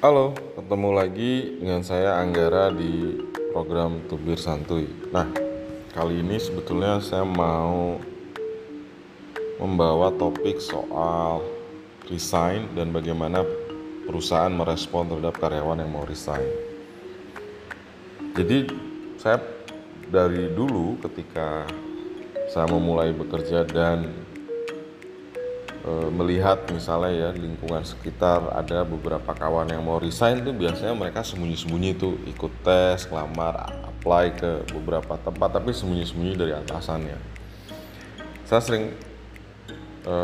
Halo, ketemu lagi dengan saya Anggara di program Tubir Santuy. Nah, kali ini sebetulnya saya mau membawa topik soal resign dan bagaimana perusahaan merespon terhadap karyawan yang mau resign. Jadi, saya dari dulu ketika saya memulai bekerja dan e, melihat misalnya ya lingkungan sekitar ada beberapa kawan yang mau resign tuh biasanya mereka sembunyi-sembunyi tuh ikut tes, lamar, apply ke beberapa tempat tapi sembunyi-sembunyi dari atasannya. Saya sering e,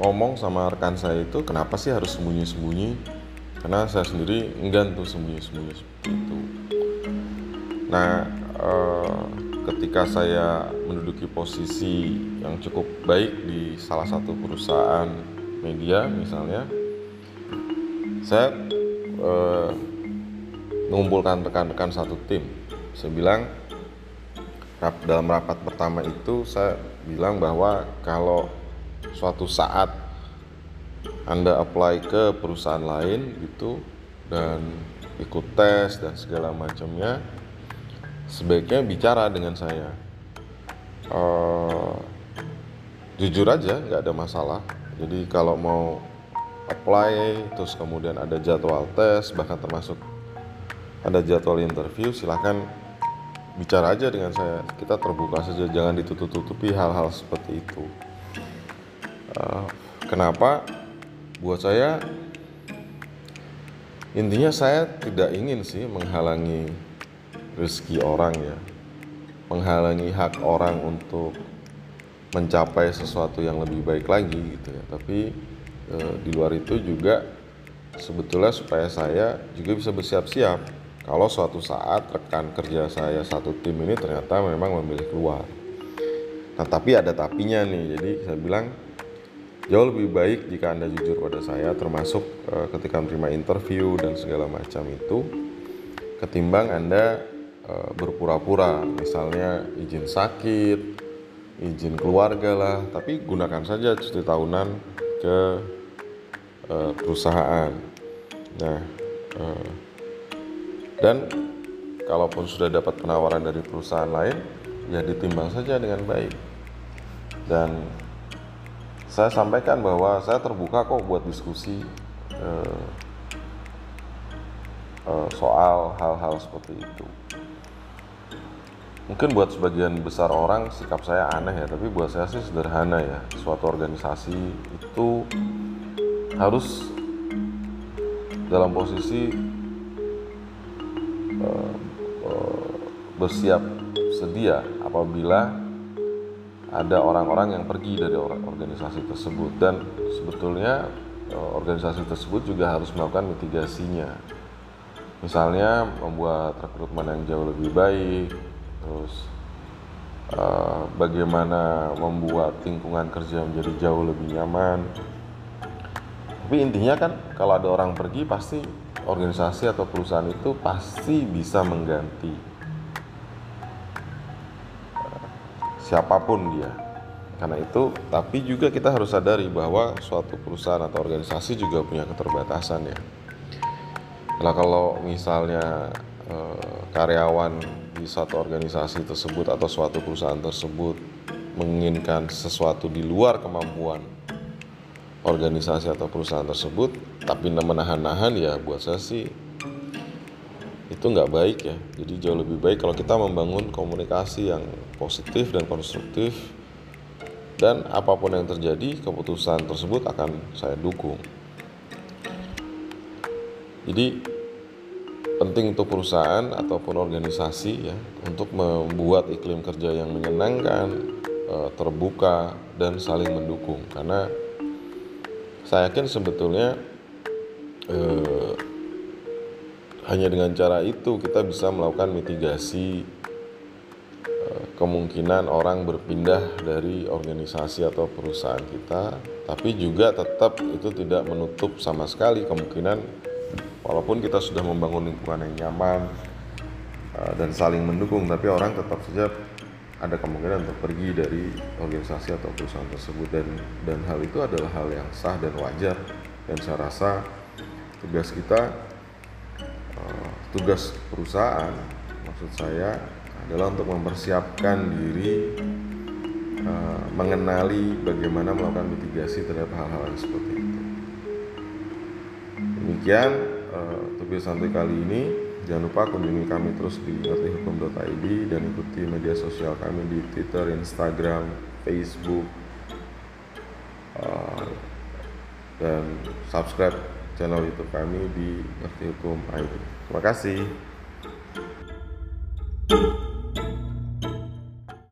ngomong sama rekan saya itu kenapa sih harus sembunyi-sembunyi? Karena saya sendiri enggan tuh sembunyi-sembunyi seperti itu. Nah, e, ketika saya menduduki posisi yang cukup baik di salah satu perusahaan media misalnya saya eh, mengumpulkan rekan-rekan satu tim. Saya bilang dalam rapat pertama itu saya bilang bahwa kalau suatu saat anda apply ke perusahaan lain gitu dan ikut tes dan segala macamnya sebaiknya bicara dengan saya. Uh, jujur aja nggak ada masalah. Jadi kalau mau apply terus kemudian ada jadwal tes bahkan termasuk ada jadwal interview silahkan bicara aja dengan saya. Kita terbuka saja jangan ditutup-tutupi hal-hal seperti itu. Uh, kenapa? Buat saya intinya saya tidak ingin sih menghalangi rezeki orang ya. Menghalangi hak orang untuk mencapai sesuatu yang lebih baik lagi gitu ya. Tapi e, di luar itu juga sebetulnya supaya saya juga bisa bersiap-siap. Kalau suatu saat rekan kerja saya satu tim ini ternyata memang memilih keluar. Nah tapi ada tapinya nih. Jadi saya bilang jauh lebih baik jika anda jujur pada saya termasuk e, ketika menerima interview dan segala macam itu ketimbang anda Eh, berpura-pura. Misalnya izin sakit izin keluarga lah. Tapi gunakan saja cuti tahunan ke uh, perusahaan. Nah uh, dan kalaupun sudah dapat penawaran dari perusahaan lain ya ditimbang saja dengan baik. Dan saya sampaikan bahwa saya terbuka kok buat diskusi uh, soal hal-hal seperti itu. Mungkin buat sebagian besar orang sikap saya aneh ya tapi buat saya sih sederhana ya. Suatu organisasi itu harus dalam posisi uh, uh, bersiap sedia apabila ada orang-orang yang pergi dari organisasi tersebut. Dan sebetulnya organisasi tersebut juga harus melakukan mitigasinya misalnya membuat rekrutmen yang jauh lebih baik terus uh, bagaimana membuat lingkungan kerja menjadi jauh lebih nyaman. Tapi intinya kan kalau ada orang pergi pasti organisasi atau perusahaan itu pasti bisa mengganti uh, siapa pun dia. Karena itu tapi juga kita harus sadari bahwa suatu perusahaan atau organisasi juga punya keterbatasan ya Nah kalau misalnya uh, karyawan di satu organisasi tersebut atau suatu perusahaan tersebut menginginkan sesuatu di luar kemampuan organisasi atau perusahaan tersebut tapi menahan-nahan ya buat saya sih itu nggak baik ya. Jadi jauh lebih baik kalau kita membangun komunikasi yang positif dan konstruktif dan apa pun yang terjadi keputusan tersebut akan saya dukung jadi penting untuk perusahaan ataupun organisasi ya untuk membuat iklim kerja yang menyenangkan, eh, terbuka dan saling mendukung. Karena saya yakin sebetulnya eh, hanya dengan cara itu kita bisa melakukan mitigasi eh, kemungkinan orang berpindah dari organisasi atau perusahaan kita, tapi juga tetap itu tidak menutup sama sekali kemungkinan walaupun kita sudah membangun lingkungan yang nyaman uh, dan saling mendukung tapi orang tetap saja ada kemungkinan untuk pergi dari organisasi atau perusahaan tersebut. Dan dan hal itu adalah hal yang sah dan wajar. Dan saya rasa tugas kita tugas perusahaan maksud saya adalah untuk mempersiapkan diri uh, mengenali bagaimana melakukan mitigasi terhadap hal-hal seperti itu demikian uh, tugas santai kali ini jangan lupa kunjungi kami terus di ngertihukum.id dan ikuti media sosial kami di Twitter, Instagram, Facebook uh, dan subscribe channel YouTube kami di Ngerti Hukum ID. Terima kasih.